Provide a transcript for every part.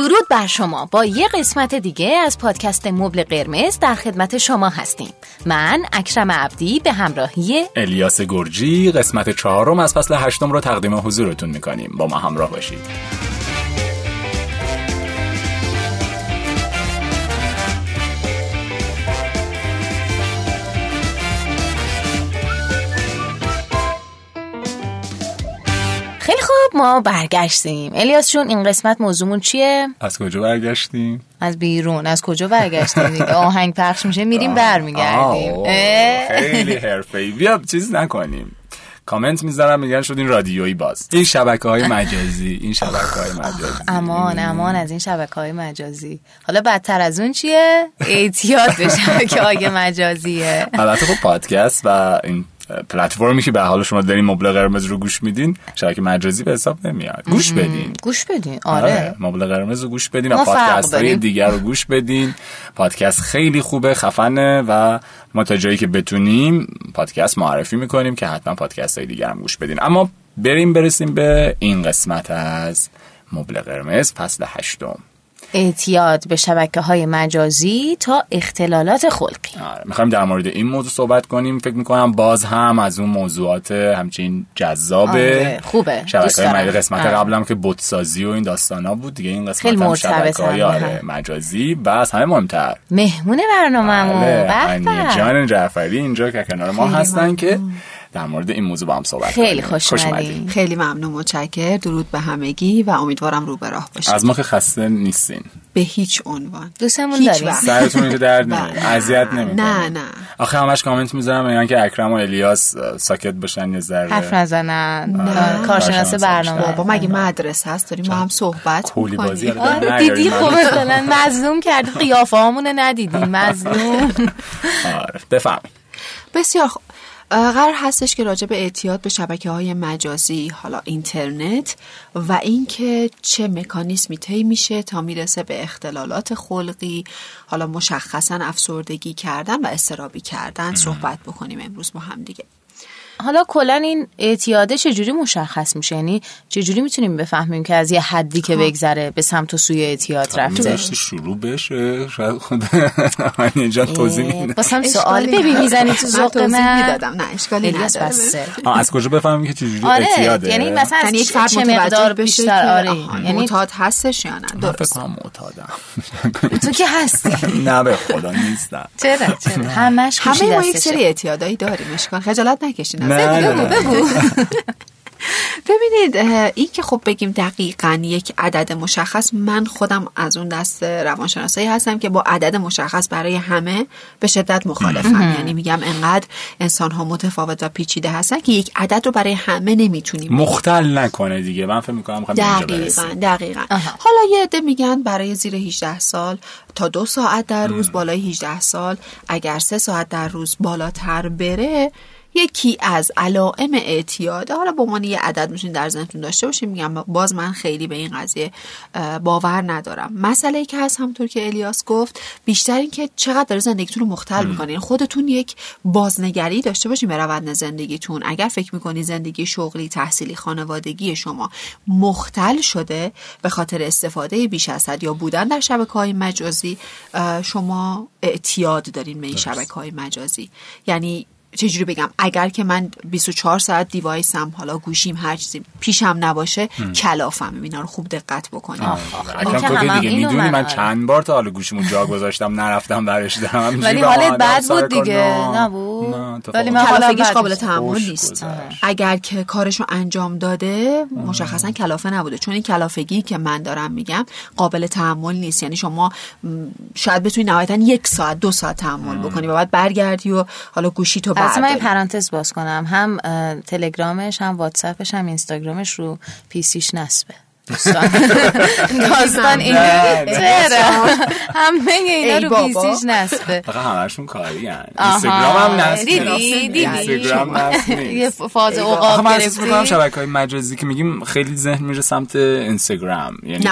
درود بر شما. با یه قسمت دیگه از پادکست مبل قرمز در خدمت شما هستیم. من اکرم عبدی به همراهی الیاس گرجی قسمت چهارم از فصل هشتم رو تقدیم حضورتون می‌کنیم. با ما همراه باشید. خوب ما برگشتیم. الیاس جون این قسمت موضوعمون چیه؟ از کجا برگشتیم؟ از بیرون. از کجا برگشتیم دیگه؟ آهنگ پخش میشه میریم برمیگردیم. خیلی حرفه‌ای. بیا چیز نکنیم. کامنت می‌ذارم میگن شد این رادیویی باز. این شبکه های مجازی این شبکه های مجازی. امان امان از این شبکه های مجازی. حالا بدتر از اون چیه؟ اعتیاد به شبکه های مجازیه. البته خب پادکست و این پلتفرمی که به حال شما دارین مبل قرمز رو گوش میدین شبکه مجازی به حساب نمیاد. گوش بدین. گوش بدین. آره. مبل قرمز رو گوش بدین و ما فرق پادکست های داریم. دیگر رو گوش بدین. پادکست خیلی خوبه خفنه و ما تا جایی که بتونیم پادکست معرفی می‌کنیم که حتما پادکست های دیگر هم گوش بدین. اما بریم برسیم به این قسمت از مبل قرمز فصل هشتم. اعتیاد به شبکه های مجازی تا اختلالات خلقی آره می‌خوایم در مورد این موضوع صحبت کنیم فکر می‌کنم باز هم از اون موضوعات همچین جذابه آره، خوبه. شبکه های قسمت آره. قبلم که بوتسازی و این داستانا بود دیگه این قسمت خیلی هم شبکه های آره هم. مجازی و از همه مهمتر مهمون برنامه‌مون بله. جان جعفری اینجا که کنار ما هستن که در مورد این موضوع با هم صحبت خیلی. خوش. اومدین. خیلی ممنون متشکر درود به همگی و امیدوارم رو به راه باشید از ما که خسته نیستین. به هیچ عنوان. دوستمون هیچ داریم. وقت. سرتون که درد بله. نمی‌کنه. اذیت نمی‌کنه. نه. نه آخه همش کامنت می‌ذارم میگن که اکرم و الیاس ساکت باشن یه ذره. حرف نزنن. آره، کارشناس کارشناس برنامه. بابا مگه مدرسه هست؟ داریم با هم صحبت کولی بازی آره دیدی. خب مثلا مظلوم کردی قیافه ندیدین مظلوم. آره. بفهم بسیار قرار هستش که راجع به اعتیاد به شبکه های مجازی حالا اینترنت و اینکه چه مکانیزمی طی میشه تا می‌رسه به اختلالات خلقی حالا مشخصا افسردگی کردن و استرابی کردن صحبت بکنیم امروز با هم دیگه. حالا کلا این اعتیاده چجوری مشخص میشه؟ یعنی چجوری می‌تونیم بفهمیم که از یه حدی که بگذره به سمت و سوی اعتیاد رفته؟ میذاشتی شروع بشه شاید خود اینجا توضیح میده. باسم سوال ببین. می‌زنی تو من ذوق من. می‌دادم. نه اشکالی نداره. از کجا بفهمیم که چجوری آره اعتیاده؟ یعنی مثلا یعنی یک چه فرد مقدار بشه بیشتر؟ که آره یعنی معتاد هستش یا نه؟ من فکر درست. کنم معتادم. تو که هستی. نه به خدا نیستم. چرا چرا؟ همش همه ما یک. سری اعتیادایی داریم اشکال خجالت نکشین نه نه نه. ببینید این که خب بگیم دقیقا یک عدد مشخص من خودم از اون دست روانشناسایی هستم که با عدد مشخص برای همه به شدت مخالفم. یعنی میگم انقدر انسان ها متفاوت و پیچیده هستن که یک عدد رو برای همه نمی‌تونیم مختل نکنه دیگه. من فکر می‌کنم دقیقا دقیقا. آها. حالا یه عده میگن برای زیر 18 سال تا دو ساعت در روز بالای 18 سال. اگر سه ساعت در روز بالاتر بره یکی از علائم اعتیاده حالا به عنوان یه عدد می‌تونید در ذهنتون داشته باشیم میگم باز من خیلی به این قضیه باور ندارم. مسئله ای که هست همونطور که الیاس گفت بیشتر این که چقدر داره زندگیتون رو مختل می‌کنین خودتون یک بازنگری داشته باشین به روند زندگیتون. اگر فکر می‌کنی زندگی شغلی تحصیلی خانوادگی شما مختل شده به خاطر استفاده بیش از حد یا بودن در شبکه های مجازی شما اعتیاد دارین به این شبکه های مجازی. یعنی چجوری بگم اگر که من 24 ساعت دیوایسم حالا گوشیم هر چیزی پیشم نباشه کلافم اینا رو خوب دقت بکنیم که تو که دیگه می‌دونی من. چند بار تا حالا گوشیمو جا گذاشتم نرفتم برش دارم ولی حالت بد بود. دیگه نه. نبود. ولی من کلافگیش قابل. تحمل نیست. اگر که کارشو انجام داده مشخصا کلافه نبوده چون این کلافگی که من دارم میگم قابل تحمل نیست یعنی شما شاید بتونی نهایتا یک ساعت دو ساعت تحمل بکنی و بعد برگردی و حالا گوشی تو البته من برداری پرانتز باز کنم. هم تلگرامش هم واتساپش هم اینستاگرامش رو پیسیش نصبه. دوستان. داستان این. چرا؟ همه اینا ای رو بابا. پیسیش نصبه. فقط همشون کاری هن. اینستاگرام هم نصب دیدی؟ نیست. دیدی؟ اینستاگرام یه فاز اوقاب من گرفتی؟ شبکه های مجازی که میگیم خیلی ذهن میره سمت اینستاگرام. یعنی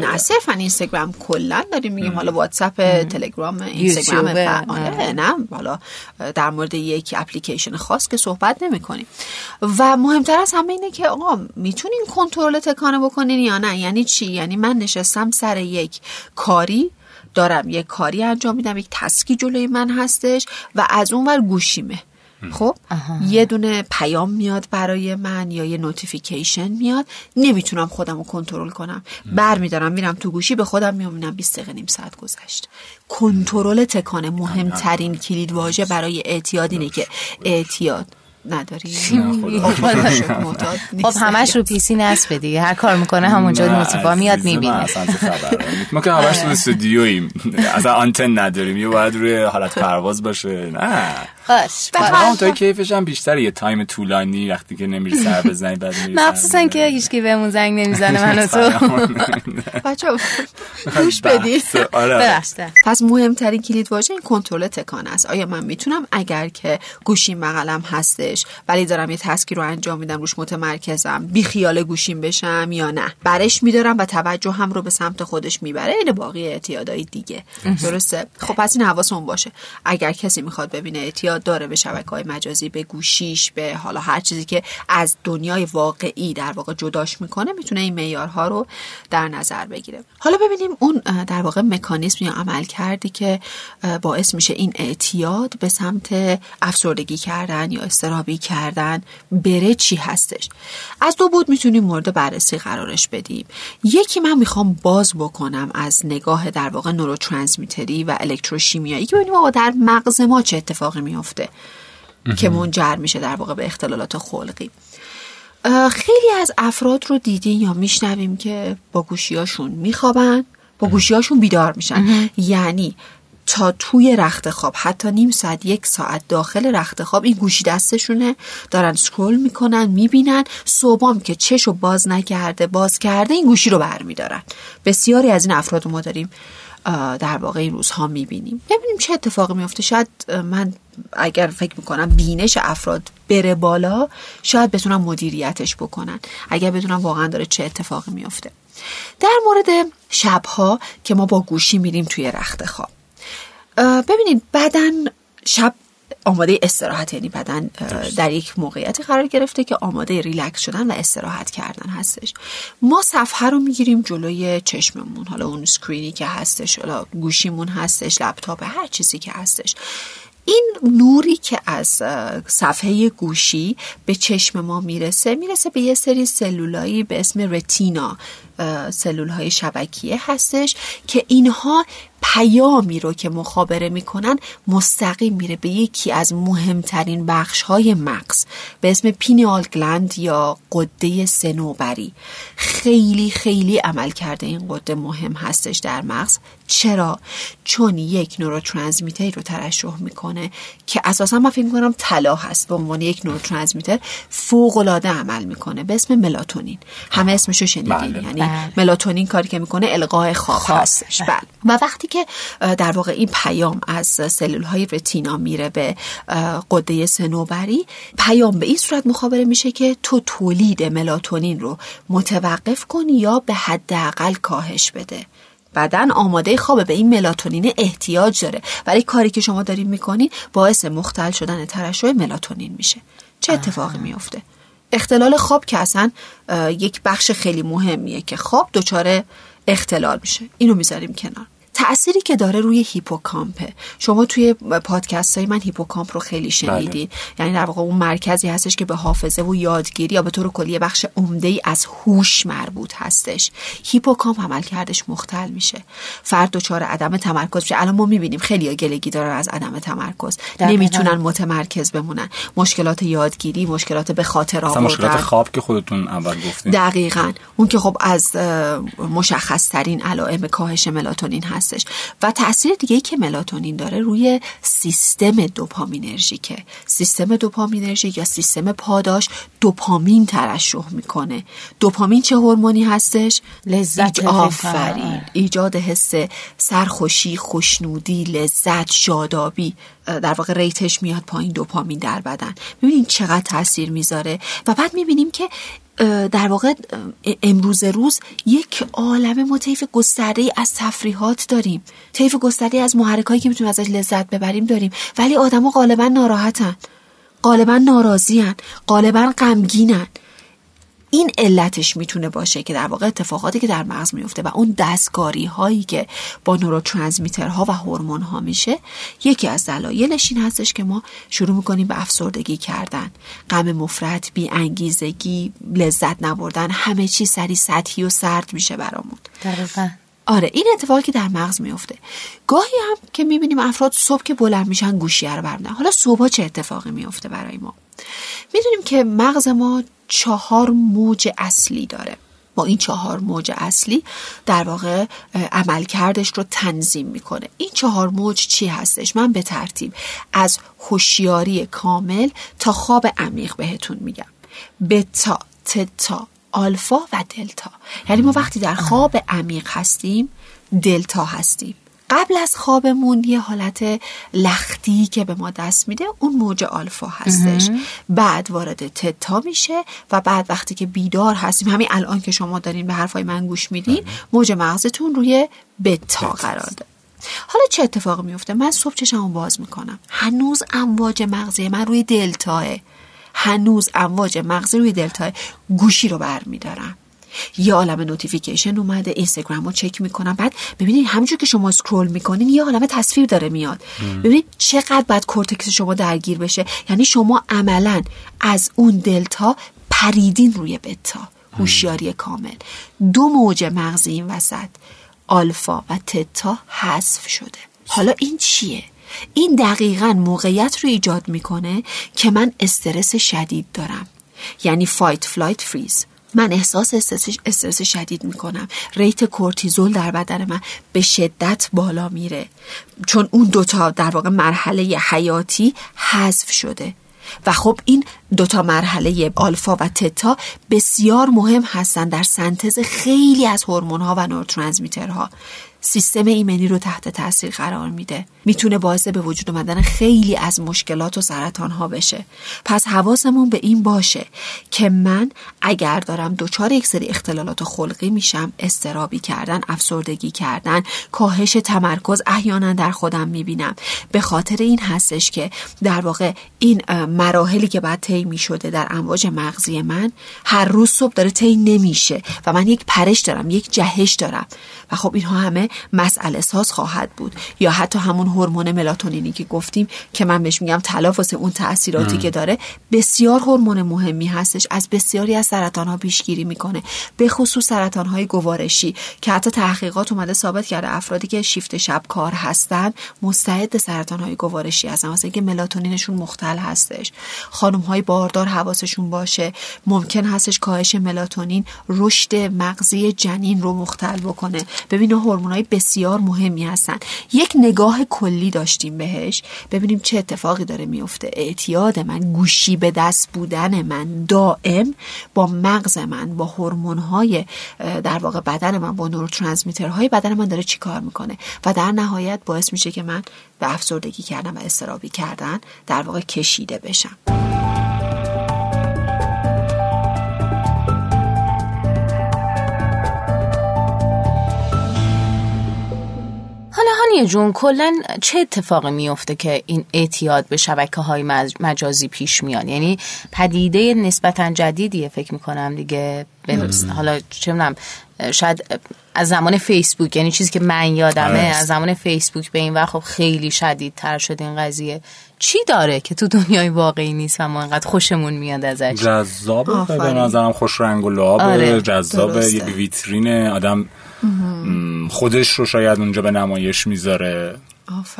نه صرفا اینستاگرام کلا داریم. میگیم حالا واتساپ تلگرام اینستاگرام نه. حالا در مورد یک اپلیکیشن خاص که صحبت نمی کنیم و مهمتر از همه اینه که آقا می‌تونین کنترل تکانه بکنین. یا نه؟ یعنی چی؟ یعنی من نشستم سر یک کاری دارم یک کاری انجام میدم یک task ی جلوی من هستش و از اون ور گوشیمه. خب؟ یه دونه پیام میاد برای من یا یه notification میاد. نمی‌تونم خودم رو کنترل کنم. برمیدارم میرم تو گوشی به خودم می‌بینم 20 دقیقه نیم ساعت گذشت. کنترل تکانه مهمترین کلید واژه برای اعتیاد اینه که اعتیاد. نداری. خب همش رو پیسی نصب دیگه. هر کار می‌کنه همونجا نوتیفا میاد می‌بینه. ما که همش تو استودیویم اصلا آنتن نداریم. یه باید روی حالت پرواز باشه. نه. باش هم تا کیفش هم بیشتر یه تایم طولانی وقتی که نمیری سر بزنی بعد میری مخصوصا که هیچکی بهمون زنگ نمی‌زنه من تو. بچه گوش بدید. آره. پس مهمترین کلید واژه این کنترل تکان است. آیا من می‌تونم؟ اگر که گوشیم بغلم هستش ولی دارم یه تسکی رو انجام میدم روش متمرکزم بی خیال گوشیم بشم یا نه؟ برش میدارم و توجه هم رو به سمت خودش می‌بره. این باقی اعتیادای دیگه. درسته؟ خب پس این حواسمون باشه. اگر کسی می‌خواد ببینه اعتیاد داره به شبکه های مجازی به گوشیش به حالا هر چیزی که از دنیای واقعی در واقع جداش می‌کنه می‌تونه این معیارها رو در نظر بگیره. حالا ببینیم اون در واقع مکانیسم یا عمل کردی که باعث میشه این اعتیاد به سمت افسردگی کردن یا استرابی کردن بره چی هستش؟ از دو بود می‌تونیم مورد بررسی قرارش بدیم. یکی من می‌خوام باز بکنم از نگاه در واقع نوروترانسمیتری و الکتروشیمیایی که ببینیم در مغز ما چه اتفاقی که منجر میشه در واقع به اختلالات خلقی. خیلی از افراد رو دیدین یا میشنویم که با گوشیاشون میخوابن با گوشیاشون بیدار میشن. یعنی تا توی رخت خواب حتی نیم ساعت یک ساعت داخل رخت خواب این گوشی دستشونه دارن سکرول می‌کنن می‌بینن. صبحام که چشو باز نکرده باز کرده این گوشی رو برمیدارن. بسیاری از این افراد رو ما داریم در واقع این روزها می‌بینیم. ببینیم چه اتفاقی میفته شاید من اگر فکر می‌کنم بینش افراد بره بالا شاید بتونم مدیریتش بکنن. اگر بدونم واقعا داره چه اتفاقی میفته در مورد شبها که ما با گوشی میریم توی رخت خواب ببینید بدن شب آماده استراحت یعنی بدن در یک موقعیتی قرار گرفته که آماده ریلکس شدن و استراحت کردن هستش. ما صفحه رو می‌گیریم جلوی چشممون حالا اون screen ی که هستش حالا گوشیمون هستش لپتاپ هر چیزی که هستش. این نوری که از صفحه گوشی به چشم ما می‌رسه می‌رسه به یه سری سلولایی به اسم رتینا. سلول های شبکیه هستش که اینها پیامی رو که مخابره می‌کنن مستقیم میره به یکی از مهمترین بخش های مغز به اسم پینیال گلند یا قده سنوبری خیلی خیلی عمل کرده این قده مهم هستش در مغز. چرا؟ چون یک نوروترانسمیتر رو ترشح می‌کنه که اساسا من فکر می‌کنم طلا هست. به عنوان یک نوروترانسمیتر فوق العاده عمل می‌کنه. به اسم ملاتونین. همه اسمشو شنیدین؟ بله. یعنی بله. ملاتونین کاری که می‌کنه القاء خواب هستش. بله. و وقتی که در واقع این پیام از سلول های رتینا میره به قده سنوبری پیام به این صورت مخابره میشه که تو تولید ملاتونین رو متوقف کن یا به حداقل کاهش بده. بدن آماده خوابه به این ملاتونین احتیاج داره. ولی کاری که شما دارین می‌کنین باعث مختل شدن ترشح ملاتونین میشه. چه اتفاقی میفته اختلال خواب که اصلا یک بخش خیلی مهمیه که خواب دچار اختلال میشه. اینو می‌ذاریم کنار. تأثیری که داره روی هیپوکامپه. شما توی پادکست های من هیپوکامپ رو خیلی شنیدین. بله. یعنی در واقع اون مرکزی هستش که به حافظه و یادگیری یا به طور کلی بخش عمده ای از هوش مربوط هستش. هیپوکامپ عمل کردش مختل میشه. فرد دچار عدم تمرکز میشه. الان ما می‌بینیم خیلی گلگی دارن از عدم تمرکز. نمی‌تونن متمرکز بمونن. مشکلات یادگیری مشکلات به خاطر آوردن. مشکلات خواب که خودتون اول گفتین. دقیقا. اون که خب از مشخص ترین علائم کاهش ملاتونین هست. و تاثیر دیگه ای که ملاتونین داره روی سیستم دوپامینرژیکه. سیستم دوپامینرژیک یا سیستم پاداش دوپامین ترشح می‌کنه. دوپامین چه هورمونی هستش؟ لذت آفرین. ایجاد حس سرخوشی خوشنودی لذت شادابی. در واقع ریتش میاد پایین دوپامین در بدن. می‌بینین چقدر تاثیر می‌ذاره. و بعد می‌بینیم که در واقع امروز روز یک عالم ما طیف گسترده از تفریحات داریم. طیف گسترده از محرکایی که می‌تونیم ازش لذت ببریم داریم. ولی آدما غالبا ناراحتن. غالبا ناراضیان غالبا غمگینن. این علتش می‌تونه باشه که در واقع اتفاقاتی که در مغز میفته و اون دستکاری هایی که با نوروترانسمیترها و هورمون ها میشه یکی از دلایلش این هستش که ما شروع می‌کنیم به افسردگی کردن. غم مفرط بی انگیزگی لذت نبردن همه چی سری سطحی و سرد میشه برامون. دقیقا. آره این اتفاقی که در مغز میفته. گاهی هم که می‌بینیم افراد صبح که بلند میشن گوشیه رو برمیدن حالا صبح چه اتفاقی میفته برای ما؟ می‌دونیم که مغز ما چهار موج اصلی داره. با این چهار موج اصلی در واقع عملکردش رو تنظیم می‌کنه. این چهار موج چی هستش؟ من به ترتیب از هوشیاری کامل تا خواب عمیق بهتون میگم. بتا تتا آلفا و دلتا. یعنی ما وقتی در خواب عمیق هستیم دلتا هستیم. قبل از خوابمون یه حالت لختی که به ما دست میده اون موج آلفا هستش. بعد وارد تتا میشه و بعد وقتی که بیدار هستیم همین الان که شما دارین به حرفای من گوش میدین موج مغزتون روی بتا قرار داره حالا چه اتفاقی میفته؟ من صبح چشمو باز می‌کنم. هنوز امواج مغزی من روی دلتاه. هنوز امواج مغزی روی دلتاه. گوشی رو برمیدارم. یه عالم notification اومده اینستاگرام رو چک می‌کنم. بعد ببینید همینجور که شما scroll می‌کنین یه عالم تصویر داره میاد. ببینید چقدر باید کورتکس شما درگیر بشه. یعنی شما عملا از اون دلتا پریدین روی بتا. هوشیاری کامل. دو موج مغزی این وسط آلفا و تتا حذف شده. حالا این چیه؟ این دقیقا موقعیت رو ایجاد می‌کنه که من استرس شدید دارم. یعنی fight flight freeze من احساس استرس شدید می‌کنم. rate کورتیزول در بدن من به شدت بالا میره. چون اون دوتا در واقع مرحله حیاتی حذف شده. و خب این دوتا مرحله آلفا و تتا بسیار مهم هستند در سنتز خیلی از هورمون ها و neurotransmitter ها سیستم ایمنی رو تحت تاثیر قرار میده. می‌تونه باعث به وجود آمدن خیلی از مشکلات و سرطان ها بشه. پس حواسمون به این باشه که من اگر دارم دچار یک سری اختلالات خلقی میشم استرابی کردن افسردگی کردن کاهش تمرکز احیانا در خودم می‌بینم. به خاطر این هستش که در واقع این مراحلی که بعد طی می‌شده در امواج مغزی من هر روز صبح داره طی نمیشه و من یک پرش دارم یک جهش دارم. و خب اینها همه مسئله ساز خواهد بود. یا حتی همون هورمون ملاتونینی که گفتیم که من بهش میگم تلافظ اون تاثیراتی که داره بسیار هورمون مهمی هستش از بسیاری از سرطان ها پیشگیری می‌کنه. به خصوص سرطان های گوارشی که حتی تحقیقات اومده ثابت کرده افرادی که شیفت شب کار هستن مستعد سرطان های گوارشی هستن واسه اینکه ملاتونینشون مختل هستش. خانم های باردار حواسشون باشه. ممکن هستش کاهش ملاتونین رشد مغزی جنین رو مختل بکنه. ببین بسیار مهمی هستن. یک نگاه کلی داشتیم بهش. ببینیم چه اتفاقی داره میفته. اعتیاد من گوشی به دست بودن من دائم با مغز من با هورمون های در واقع بدن من با نوروترانسمیترهای بدن من داره چیکار می‌کنه؟ و در نهایت باعث میشه که من به افسردگی کردن و استرابی کردن در واقع کشیده بشم. هانیه جون کلا چه اتفاقی میفته که این اعتیاد به شبکه های مجازی پیش میاد؟ یعنی پدیده نسبتا جدیدیه فکر می‌کنم دیگه. حالا چه می‌دونم شاید از زمان فیسبوک یعنی چیزی که من یادمه از زمان فیسبوک به این وقت خب خیلی شدید تر شد این قضیه. چی داره که تو دنیای واقعی نیست و ما انقدر خوشمون میاد ازش؟ جذابه به نظرم خوش رنگ و لعابه. آره. جذابه یک ویترین آدم خودش رو شاید اونجا به نمایش می‌ذاره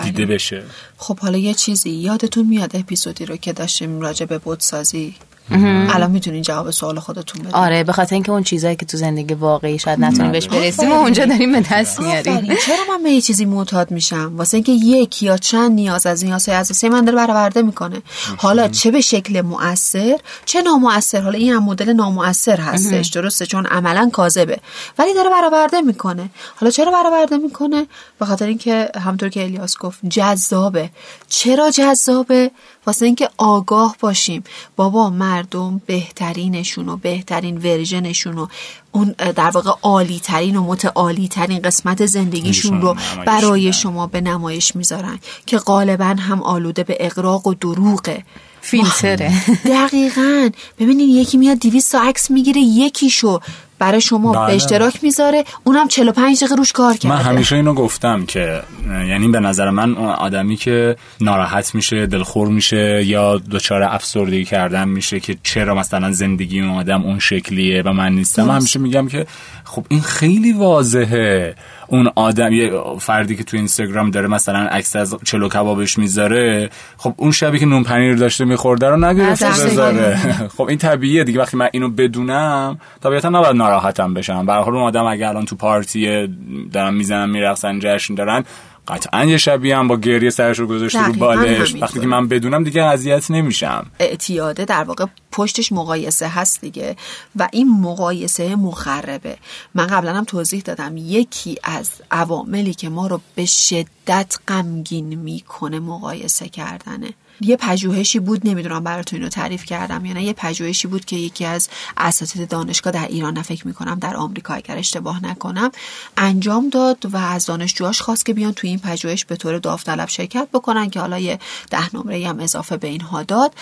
دیده بشه. خب حالا یه چیزی یادتون میاد اپیزودی رو که داشتیم راجع به بودسازی؟ الان می‌تونین جواب سوال خودتون بدین. آره به خاطر اینکه اون چیزایی که تو زندگی واقعی شاید نتونیم بهش برسیم و اونجا داریم به دست میاریم. چرا من به یه چیزی معتاد میشم؟ واسه اینکه یک یا چند نیاز از نیازهای اساسی من داره برآورده می‌کنه. حالا چه به شکل مؤثر؟ چه نامؤثر؟ حالا این هم مدل نامؤثر هستش درسته؟ چون عملا کاذبه. ولی داره برآورده می‌کنه. حالا چرا برآورده می‌کنه؟ به خاطر اینکه همطور که الیاس گفت جذابه. چرا جذابه؟ واسه اینکه آگاه باشیم. بابا مردم بهترینشون و بهترین ورژنشون و اون در واقع عالی ترین و متعالی ترین قسمت زندگیشون رو برای شما به نمایش می‌ذارن که غالبا هم آلوده به اقراق و دروغه. فیلتره. دقیقا. ببینید یکی میاد 200 تا عکس می‌گیره یکیشو برای شما بله. به اشتراک می‌ذاره اونم 45 دقیقه روش کار کرده من همیشه اینو گفتم که یعنی به نظر من اون آدمی که ناراحت میشه دلخور میشه یا دچار افسردگی کردن میشه که چرا مثلا زندگی اون آدم اون شکلیه و من نیستم من. همیشه میگم که خب این خیلی واضحه اون آدم یه فردی که تو اینستاگرام داره مثلا عکس از چلو کبابش می‌ذاره خب اون شبی که نون پنیر داشته میخورده رو نگرفته. بذاره. خب این طبیعیه دیگه. وقتی من اینو بدونم طبیعتا نباید ناراحتم بشم. به حال اون آدم اگه الان تو پارتی دارن می‌زنن میرقصن جشن دارن قطعا یه شبی هم با گریه سرش رو گذاشته رو بالش. وقتی که من بدونم دیگه اذیت نمیشم. اعتیاده در واقع پشتش مقایسه هست دیگه و این مقایسه مخربه. من قبلا هم توضیح دادم یکی از عواملی که ما رو به شدت غمگین می‌کنه مقایسه کردنه. یه پژوهشی بود نمی‌دونم براتون اینو تعریف کردم یا نه یه پژوهشی بود که یکی از اساتید دانشگاه در ایران نه فکر می‌کنم در آمریکا اگر اشتباه نکنم انجام داد و از دانشجوهاش خواست که بیان توی این پژوهش به طور داوطلب شرکت بکنن که حالا یه ده نمره هم اضافه به اینها داد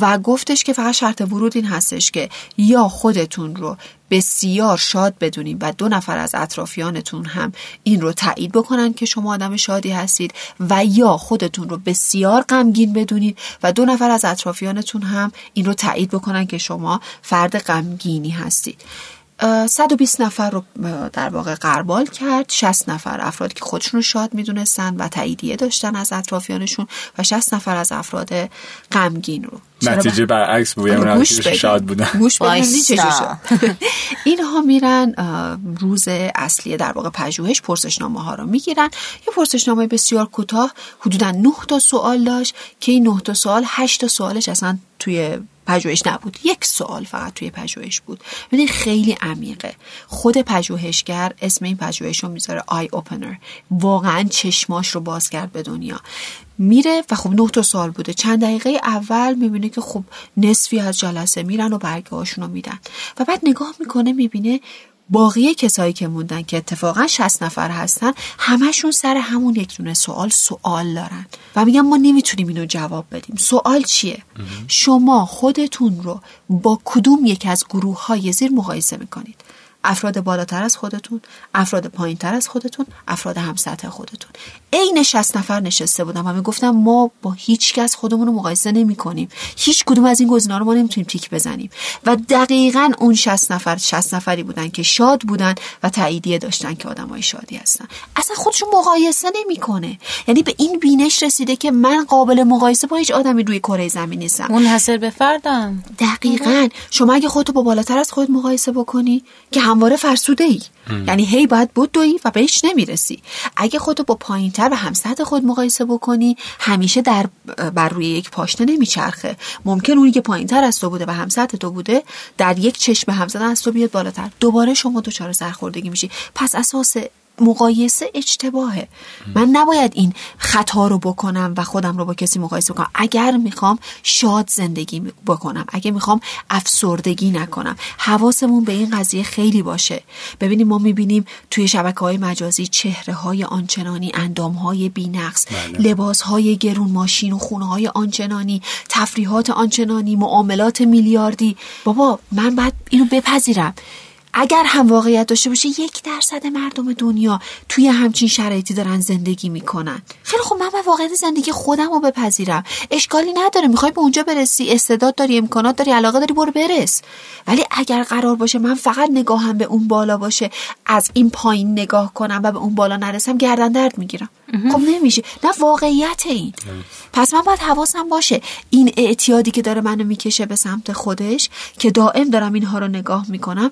و گفتش که فقط شرط ورود این هستش که یا خودتون رو بسیار شاد بدونیم و دو نفر از اطرافیانتون هم این رو تایید بکنن که شما آدم شادی هستید و یا خودتون رو بسیار غمگین بدونید و دو نفر از اطرافیانتون هم این رو تایید بکنن که شما فرد غمگینی هستید. اه، 120 نفر رو در واقع قربال کرد. 60 نفر افرادی که خودشون رو شاد می‌دونستن و تاییدیه داشتن از اطرافیانشون و 60 نفر از افراد غمگین رو. نتیجه برعکس بود یعنی آره، اون گوش. شاد بودن. گوش اینها میرن روز اصلی در واقع پژوهش پرسشنامه ها رو می‌گیرن. یه پرسشنامه بسیار کوتاه حدودا 9 تا سوال داشت که این 9 تا سوال 8 تا سوالش اصلا توی پژوهش نبود. یک سوال فقط توی پژوهش بود. ببینید خیلی عمیقه. خود پژوهشگر اسم این پژوهش رو می‌ذاره آی اوپنر واقعا چشماش رو باز کرد به دنیا. میره و خب نه تا سال بوده. چند دقیقه اول می‌بینه که خب نصفی از جلسه میرن و برگه هاشون رو میدن. و بعد نگاه می‌کنه می‌بینه باقی کسایی که موندن که اتفاقا 60 نفر هستن همشون سر همون یک دونه سوال سوال دارن. و میگن ما نمی‌تونیم اینو جواب بدیم. سوال چیه؟ شما خودتون رو با کدوم یک از گروه های زیر مقایسه می‌کنید؟ افراد بالاتر از خودتون افراد پایین تر از خودتون افراد هم سطح خودتون. عین 60 نفر نشسته بودم و می‌گفتم ما با هیچ کس خودمون رو مقایسه نمی کنیم هیچ کدوم از این گزینه‌ها رو ما نمی‌تونیم تیک بزنیم. و دقیقا اون 60 نفر 60 نفری بودن که شاد بودن و تاییدیه داشتن که آدمای شادی هستن. اصلا خودشون مقایسه نمی‌کنه. یعنی به این بینش رسیده که من قابل مقایسه با هیچ آدمی روی کره زمین نیستم. منحصر به فردم دقیقا. شما اگه خودتو با بالاتر از خود مقایسه بکنی که همواره فرسوده ای یعنی هی باید بدوی و بهش نمی‌رسی. اگه خودتو با پایین تر و همسطح خود مقایسه بکنی همیشه در بر روی یک پاشنه نمیچرخه. ممکن اونی که پایین تر از تو بوده و همسطح تو بوده در یک چشم همزدن از تو بیاد بالاتر. دوباره شما دچار سرخوردگی میشی. پس اساس مقایسه اشتباهه. من نباید این خطا رو بکنم و خودم رو با کسی مقایسه بکنم اگر می‌خوام شاد زندگی بکنم اگه می‌خوام افسردگی نکنم. حواسمون به این قضیه خیلی باشه. ببینیم ما می‌بینیم توی شبکه های مجازی چهره های آنچنانی اندام های بینقص لباس های گرون ماشین و خونه های آنچنانی تفریحات آنچنانی معاملات میلیاردی. بابا من باید اینو بپذیرم. اگر هم واقعیت داشته باشه یک درصد مردم دنیا توی همچین شرایطی دارن زندگی می‌کنن. خیلی خب من واقعیت زندگی خودم رو بپذیرم. اشکالی نداره. می‌خوای به اونجا برسی استعداد داری امکانات داری علاقه داری برو برس. ولی اگر قرار باشه من فقط نگاهم به اون بالا باشه از این پایین نگاه کنم و به اون بالا نرسم گردن درد می‌گیرم. خب نمیشه. نه واقعیت این. پس من باید حواسم باشه. این اعتیادی که داره منو می‌کشه به سمت خودش که دائم دارم اینها رو نگاه می‌کنم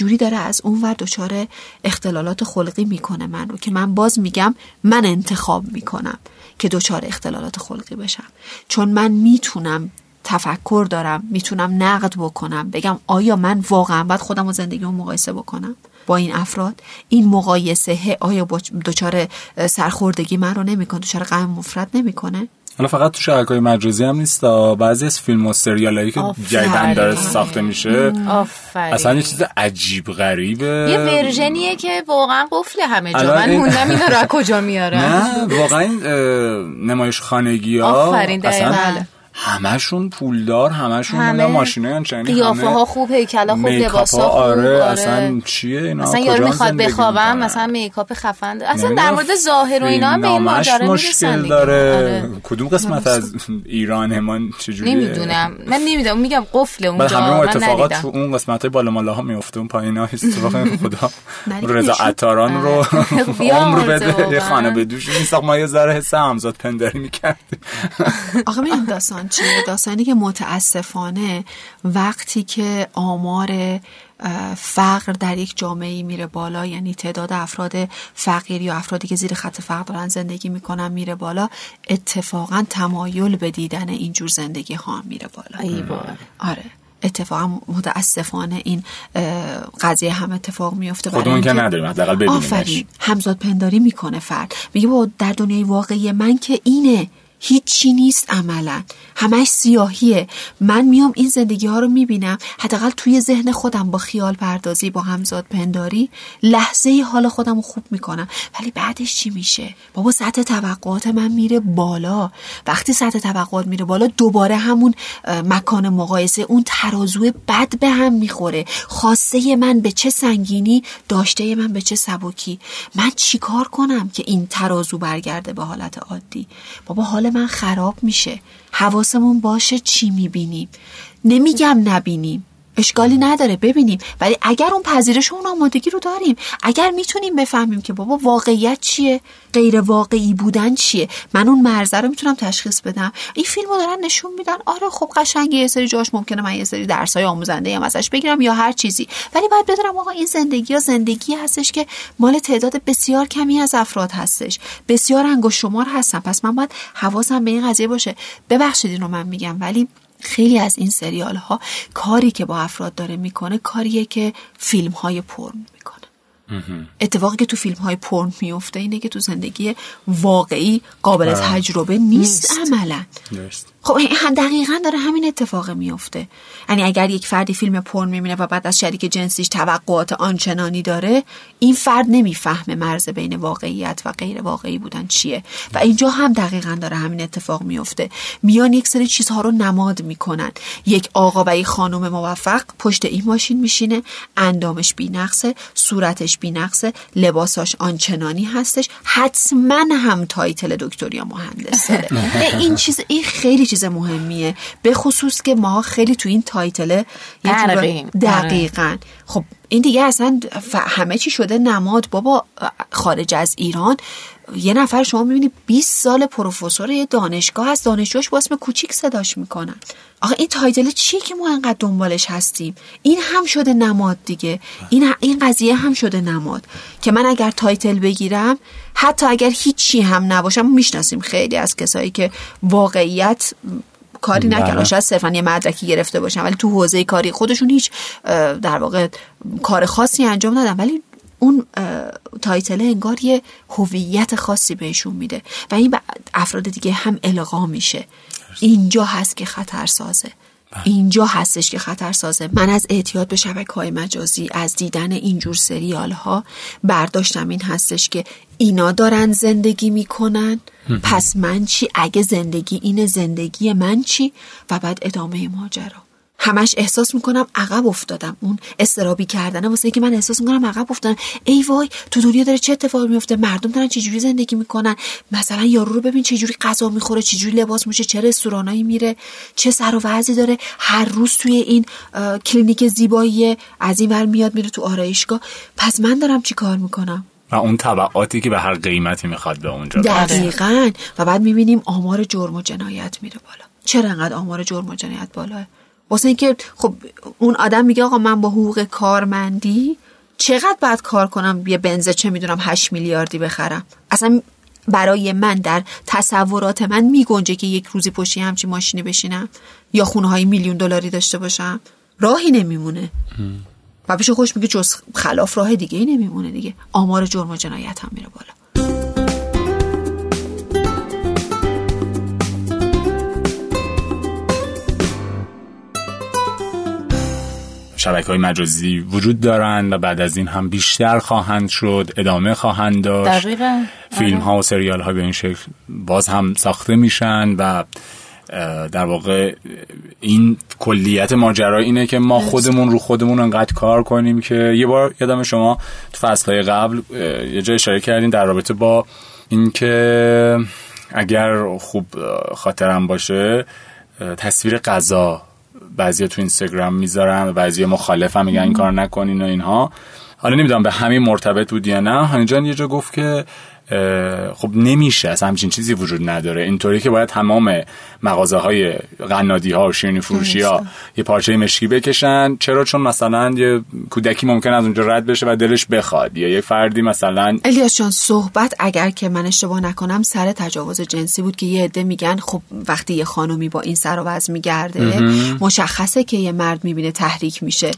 چجوری داره از اون ور دچار اختلالات خلقی می‌کنه من رو که من باز میگم من انتخاب می‌کنم که دچار اختلالات خلقی بشم. چون من می‌تونم تفکر دارم می‌تونم نقد بکنم بگم آیا من واقعا باید خودم و زندگیمو مقایسه بکنم با این افراد؟ این مقایسه آیا دچار سرخوردگی من رو نمی‌کنه دچار غم مفرد نمی‌کنه؟ حالا فقط تو شبکه های مجازی هم نیست بعضی از فیلم و سریال هایی که. جدیدن داره ساخته میشه آفرین اصلا یه چیز عجیب غریبه یه ورژنیه که واقعا قفل همه جا الان من این- موندم اینا رو از کجا میارن نه واقعا نمایش خانگی ها آفرین،. اصلا بله. همشون پولدار همشون همه ماشینای آنچنانی قیافه ها خوب هیکلا خوب لباس ها خوب آره اصلا چیه اینا؟ مثلا یارو می‌خواد بخوابم؟ مثلا میکاپ خفن. داره. اصلا در مورد ظاهر و اینا هم به این ماجرا مشکل می‌رسن دیگه. داره. آره. کدوم قسمت از ایران ما چجوریه؟ نمی‌دونم. من نمی‌دونم. میگم قفل بعد اونجا. همه اون من اتفاقات تو اون قسمت های بالا مالا ها میفته اون پایین ها اتفاق خدا. رضا عطاران رو بیا عمر بده. یه. خانه به دوش این ما یه ذره حس همزاد پندری می‌کردیم. آخه می‌دونی داستان. چیه داستانی که متاسفانه وقتی که آمار فقر در یک جامعه میره بالا یعنی تعداد افراد فقیر یا افرادی که زیر خط فقر دارن زندگی می‌کنن میره بالا اتفاقا تمایل به دیدن اینجور زندگی ها میره بالا. ای. آره. اتفاقا متاسفانه این قضیه هم اتفاق میفته خودمون که نداریم حداقل ببینیمش آفرین. همزاد پنداری می‌کنه فرد. میگه با در دنیای واقعی من که اینه. هیچی نیست عملا. همش سیاهیه. من میام این زندگی ها رو می‌بینم. حداقل توی ذهن خودم با خیال پردازی با همزاد پنداری لحظه حال خودم رو خوب می‌کنم. ولی بعدش چی میشه؟ بابا سطح توقعات من میره بالا. وقتی سطح توقعات میره بالا دوباره همون مکان مقایسه اون ترازو بد به هم می‌خوره. خواسته من به چه سنگینی داشته من به چه سبکی. من چیکار کنم که این ترازو برگرده به حالت عادی؟ بابا حال من خراب میشه. حواسمون باشه چی می‌بینیم. نمیگم نبینیم. اشکالی نداره ببینیم. ولی اگر اون پذیرش و اون آمادگی رو داریم اگر می‌تونیم بفهمیم که بابا واقعیت چیه غیر واقعی بودن چیه من اون مرزه رو می‌تونم تشخیص بدم. این فیلم رو دارن نشون میدن آره خب قشنگه یه سری جاش ممکنه من یه سری درسای آموزنده هم ازش بگیرم یا هر چیزی. ولی باید بدونم آقا این زندگی یا زندگی هستش که مال تعداد بسیار کمی از افراد هستش. بسیار انگشت شمار هستن. پس من باید حواسم به این قضیه باشه. ببخشید این رو من میگم ولی خیلی از این سریال ها کاری که با افراد داره می‌کنه کاریه که فیلم های پرن می‌کنه اتفاقی که تو فیلم های پرن میفته اینه که تو زندگی واقعی قابل تجربه نیست, نیست. عملا. خب دقیقا داره همین اتفاق میفته. یعنی اگر یک فردی فیلم پورن می‌بینه و بعد از شریک جنسیش توقعات آنچنانی داره این فرد نمی‌فهمه مرز بین واقعیت و غیر واقعی بودن چیه. و اینجا هم دقیقا داره همین اتفاق میفته. میان یک سری چیزها رو نماد می‌کنن. یک آقا و یک خانم موفق پشت این ماشین میشینه اندامش بینقصه صورتش بینقصه لباساش آنچنانی هستش. حتما هم title دکتر یا مهندس داره این چیز این خیلی چیز مهمیه. به خصوص که ما خیلی تو این title ه. دقیقا. خب این دیگه اصلا همه چی شده نماد. بابا خارج از ایران یه نفر شما می‌بینی 20 سال پروفسور یه دانشگاه هست دانشجوش با اسم کوچیک صداش می‌کنن. آخه این title چیه که ما انقدر دنبالش هستیم؟ این هم شده نماد دیگه. این این قضیه هم شده نماد. که من اگر title بگیرم حتی اگر هیچی هم نباشم می‌شناسیم خیلی از کسایی که واقعیت کاری بله. نکردن. شاید صرفا یه مدرکی گرفته باشن ولی تو حوزه کاری خودشون هیچ در واقع کار خاصی انجام ندادن ولی اون تایتله انگار یه هویت خاصی بهشون میده و این به افراد دیگه هم القا میشه. اینجا هست که خطر سازه. اینجا هستش که خطر سازه. من از اعتیاد به شبکه های مجازی از دیدن اینجور سریال ها برداشتم. این هستش که اینا دارن زندگی می‌کنن. پس من چی؟ اگه زندگی اینه زندگی من چی؟ و بعد ادامه ماجرا. همش احساس می‌کنم عقب افتادم. اون استرابی کردنه واسه که من احساس می‌کنم عقب افتادم. ای وای تو دنیا داره چه اتفاقی میفته مردم دارن چه جوری زندگی می‌کنن؟ مثلا یارو رو ببین چه جوری غذا می‌خوره چه جوری لباس میشه چه رستورانایی میره چه سر و وضعی داره. هر روز توی این کلینیک زیبایی از این ور میاد میره تو آرایشگاه. پس من دارم چی کار می‌کنم؟ و اون طبعاتی که به هر قیمتی می‌خواد به اونجا. دقیقا. و بعد می‌بینیم آمار جرم و جنایت میره بالا. چرا انقدر آمار جرم و جنایت بالاه واسه اینکه خب اون آدم میگه آقا من با حقوق کارمندی چقدر باید کار کنم؟ یه بنزه چه می‌دونم 8 میلیاردی بخرم. اصلا برای من در تصورات من میگنجه که یک روزی پشتی همچی ماشینی بشینم یا خونه های میلیون دلاری داشته باشم. راهی نمیمونه. و پیش خوش میگه جز خلاف راه دیگه ای نمیمونه دیگه. آمار جرم و جنایت هم میره بالا. شبکه های مجازی وجود دارند و بعد از این هم بیشتر خواهند شد ادامه خواهند داشت دقیقاً. فیلم ها و سریال ها به این شکل باز هم ساخته میشن و در واقع این کلیت ماجرا اینه که ما خودمون رو خودمون انقدر کار کنیم که یه بار یادم شما تو فصلهای قبل یه جای اشاره کردین در رابطه با اینکه اگر خوب خاطرم باشه تصویر غذا بعضی تو اینستاگرام می‌ذارن و بعضی مخالفم میگن این کار نکنین و اینها. حالا نمی‌دونم به همین مرتبط بود یا نه. جان یه جا گفت که خب نمیشه از همچین چیزی وجود نداره. اینطوری که باید تمام مغازه های قنادی ها و شیرینی فروشی ها یه پارچه مشکی بکشن. چرا؟ چون مثلا یه کودکی ممکن از اونجا رد بشه و دلش بخواد. یا یه فردی مثلا الیاس جان صحبت اگر که من اشتباه نکنم سر تجاوز جنسی بود که یه عده میگن خب وقتی یه خانومی با این سر و وضع میگرده مشخصه که یه مرد می‌بینه تحریک میشه.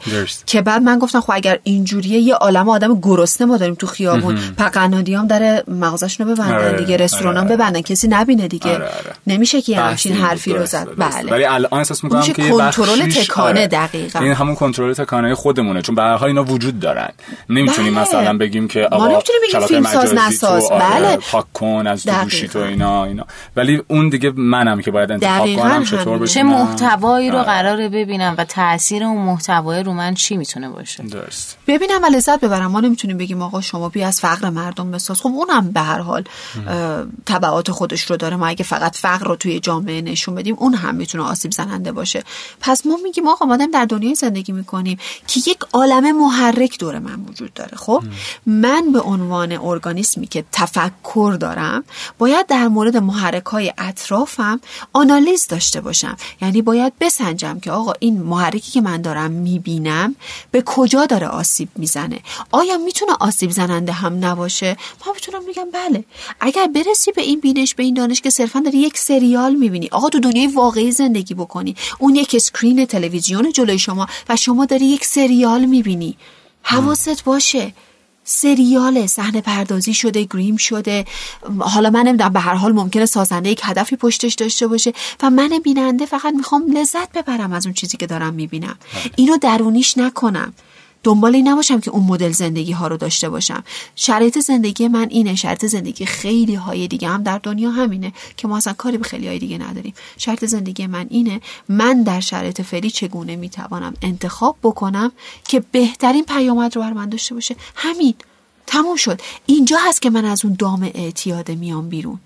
که بعد من گفتم خب اگر اینجوریه یه عالم آدم گرسنه ما داریم تو خیابون. قنادی هم در مغازشون رو ببندن آره، دیگه رستوران آره. ببندن کسی نبینه دیگه. آره، نمیشه که همچین حرفی رو زد. بله. ولی الان احساس می‌کنم که کنترل تکانه دقیقا. این همون کنترل تکانه خودمونه چون به هر حال اینا وجود دارن. نمی‌تونیم بله. مثلا بگیم که آقا ما بگیم فیلم ساز نساز بله. پاک کن از گوشی تو اینا اینا. ولی اون دیگه منم که باید انتخاب کنم چطور بشه؟ چه محتوایی رو قراره ببینم و تاثیر اون محتوای رو من چی می‌تونه باشه؟ درست ببینم و لذت ببرم. ما نمی‌تونیم بگیم آقا شما بی از فقر مردم بساز. خب اونم به هر حال تبعات خودش رو داره. ما اگه فقط فقر رو توی جامعه نشون بدیم اون هم می‌تونه آسیب زننده باشه. پس ما میگیم آقا ما در دنیای زندگی می‌کنیم که یک عالم محرک دور من وجود داره. خب؟ من به عنوان ارگانیسمی که تفکر دارم باید در مورد محرک های اطرافم آنالیز داشته باشم. یعنی باید بسنجم که آقا این محرکی که من دارم می‌بینم به کجا داره آسیب می‌زنه؟ آیا می‌تونه آسیب زننده هم نباشه؟ ما می‌تونم بگم بله. اگر برسی به این بینش به این دانش که صرفا داری یک سریال می‌بینی آقا تو دنیای واقعی زندگی بکنی. اون یک اسکرین تلویزیون جلوی شما و شما داری یک سریال می‌بینی. حواست باشه. سریال صحنه پردازی شده گریم شده. حالا من نمی‌دونم به هر حال ممکنه سازنده یک هدفی پشتش داشته باشه و من بیننده فقط می‌خوام لذت ببرم از اون چیزی که دارم می‌بینم. بله. اینو درونیش نکنم. دنبال این نباشم که اون مدل زندگی ها رو داشته باشم. شرایط زندگی من اینه. شرط زندگی خیلی های دیگه هم در دنیا همینه که ما اصلا کاری به خیلی های دیگه نداریم. شرط زندگی من اینه من در شرایط فعلی چگونه می‌توانم انتخاب بکنم که بهترین پیامد رو بر من داشته باشه؟ همین. تموم شد. اینجا هست که من از اون دام اعتیاده میام بیرون.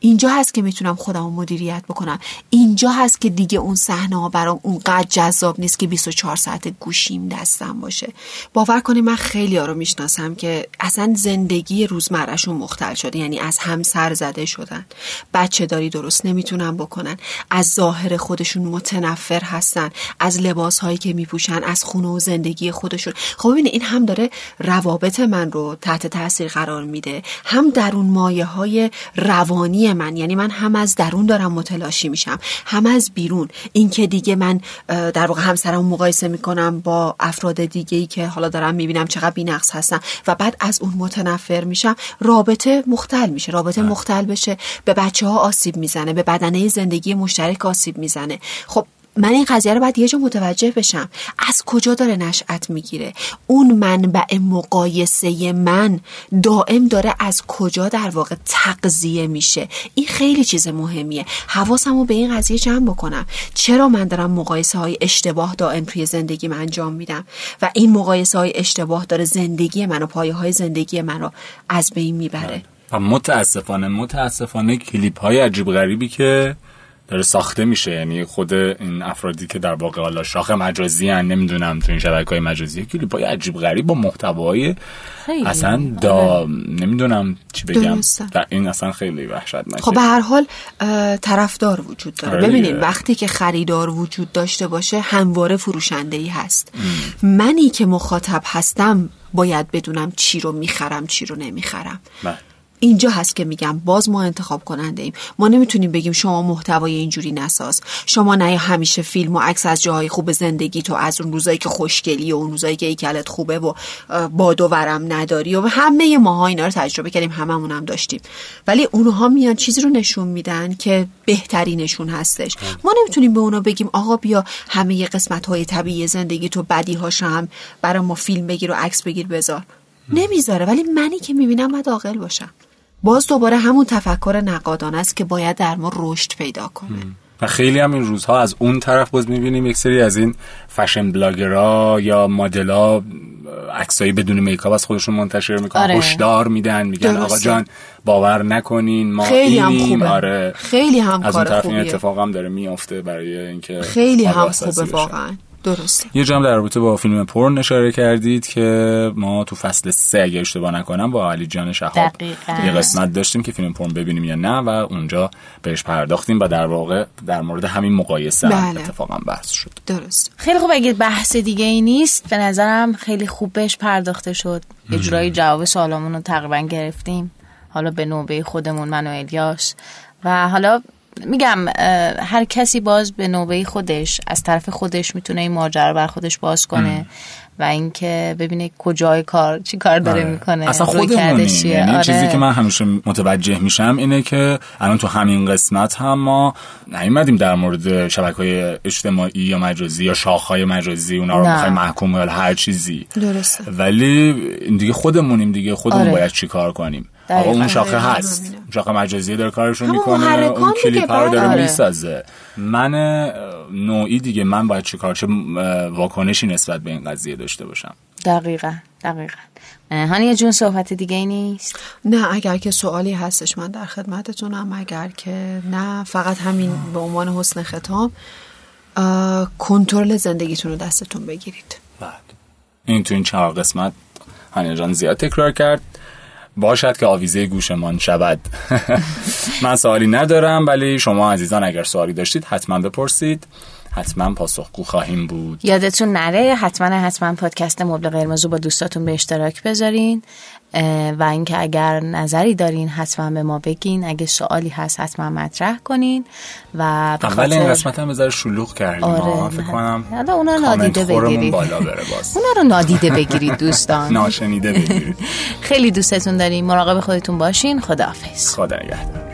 اینجا هست که می‌تونم خودم رو مدیریت بکنم. اینجا هست که دیگه اون صحنه ها برام اونقدر جذاب نیست که 24 ساعت گوشیم دستم باشه. باور کنید من خیلی ها رو می‌شناسم که اصلا زندگی روزمرهشون مختل شده یعنی از هم سر زده شدن. بچه داری درست نمی‌تونن بکنن. از ظاهر خودشون متنفر هستن. از لباس هایی که میپوشن از خونه و زندگی خودشون. خب ببینید این هم داره روابط من رو تحت تاثیر قرار میده. هم در اون مایه های روانی من. یعنی من هم از درون دارم متلاشی میشم هم از بیرون. اینکه دیگه من در واقع همسرم مقایسه می‌کنم با افراد دیگه ای که حالا دارم می‌بینم چقدر بینقص هستن و بعد از اون متنفر میشم رابطه مختل میشه رابطه بله. مختل بشه. به بچه ها آسیب می‌زنه به بدنه زندگی مشترک آسیب می‌زنه. خب من این قضیه رو باید یه جا متوجه بشم. از کجا داره نشأت می‌گیره؟ اون منبع مقایسه من دائم داره از کجا در واقع تقضیه میشه؟ این خیلی چیز مهمیه. حواسمو به این قضیه جمع بکنم. چرا من دارم مقایسه های اشتباه دائم توی زندگی من انجام میدم؟ و این مقایسه های اشتباه داره زندگی من و پایه های زندگی من رو از بین می‌بره. و متاسفانه متاسفانه کلیپ های عجیب غریبی که داره ساخته میشه. یعنی خود این افرادی که در واقع حالا شاخ مجازی هن نمی‌دونم تو این شبکه های مجازی کلیپ های عجیب غریب با محتوای اصلا دا آره. نمی‌دونم چی بگم. در این اصلا خیلی وحشتناکه. خب به هر حال طرفدار وجود داره. آره ببینید وقتی که خریدار وجود داشته باشه همواره فروشنده ای هست منی که مخاطب هستم باید بدونم چی رو می‌خرم چی رو نمی‌خرم. بله. اینجا هست که میگم باز ما انتخاب کننده ایم ما نمی‌تونیم بگیم شما محتوای اینجوری نساز. شما نه همیشه فیلم و عکس از جاهای خوب زندگی تو از اون روزایی که خوشگلی و اون روزایی که ایکلت خوبه و باد و ورم نداری و همه ماها اینا رو تجربه کردیم هممون هم داشتیم. ولی اونها میان چیزی رو نشون میدن که بهترینشون هستش. ما نمی‌تونیم به اونا بگیم آقا بیا همه قسمت های طبیعی زندگی تو بدی هاش هم برای ما فیلم بگیر و عکس بگیر بذار. نمی‌ذاره. ولی منی که می‌بینم باید عاقل باشم. باز دوباره همون تفکر نقادانه است که باید در ما رشد پیدا کنه و خیلی هم این روزها از اون طرف باز می‌بینیم یک سری از این فشن بلاگرها یا مدلا عکسایی بدون میکاپ از خودشون منتشر می‌کنن آره. هشدار میدن میگن درسته. آقا جان باور نکنین ما خیلی هم. خوبه. آره خیلی هم از اون طرف این خوبیه. اتفاق هم داره میافته برای اینکه خیلی هم خوبه. واقعا درسته. یه جام در رابطه با فیلم پرن اشاره کردید که ما تو فصل سه اگه اشتباه نکنم با علی جان شهاب دقیقاً. یه قسمت داشتیم که فیلم پرن ببینیم یا نه و اونجا بهش پرداختیم و در واقع در مورد همین مقایسه هم بله. اتفاقا بحث شد. درسته خیلی خوب اگه بحث دیگه ای نیست به نظرم خیلی خوب بهش پرداخته شد. یه جورایی جواب سوالامون رو تقریبا گرفتیم. حالا به نوبه خودمون من و الیاس. و حالا میگم هر کسی باز به نوبه خودش از طرف خودش می‌تونه این ماجرا بر خودش باز کنه و اینکه ببینه کجای کار چی کار داره آره. می‌کنه اصلا خودمونیم چیه. یعنی آره. چیزی که من همیشه متوجه میشم اینه که الان تو همین قسمت هم ما نیومدیم در مورد شبکه های اجتماعی یا مجازی یا شاخ های مجازی اونا رو. می‌خوایم محکوم یا هر چیزی درسته ولی دیگه خودمونیم دیگه خودمون آره. باید چی کار کنیم. آقا اون شاخه دقیقاً هست. شاخه مجازی داره کارشو می‌کنه اون کلیپ رو داره آره. می‌سازه. من نوعی دیگه من باید چی کار چه واکنشی نسبت به این قضیه داشته باشم. دقیقا دقیقا. هانی جون صحبت دیگه ای نیست؟ نه اگر که سوالی هستش من در خدمتتونم. اگر که نه فقط همین به عنوان حسن ختام. کنترل زندگیتون رو دستتون بگیرید. بله. این تو این چهار قسمت هانیا جان زیاد تکرار کرد. باشد که آویزه گوشمان شود. من سوالی ندارم ولی شما عزیزان اگر سوالی داشتید حتما بپرسید. حتما پاسخگو خواهیم بود. یادتون نره حتما حتما پادکست مبل قرمز رو با دوستاتون به اشتراک بذارین. و اینکه اگر نظری دارین حتما به ما بگین. اگه سوالی هست حتما مطرح کنین. و اول این قسمت هم بذاره شلوغ کردیم آره،. فکر. کنم حالا اونا نادیده بگیرید. بالا بره باز. اونا رو نادیده بگیرید دوستان. ناشنیده بگیرید. خیلی دوستتون داریم. مراقب خودتون باشین. خداحافظ. خدا نگهدار.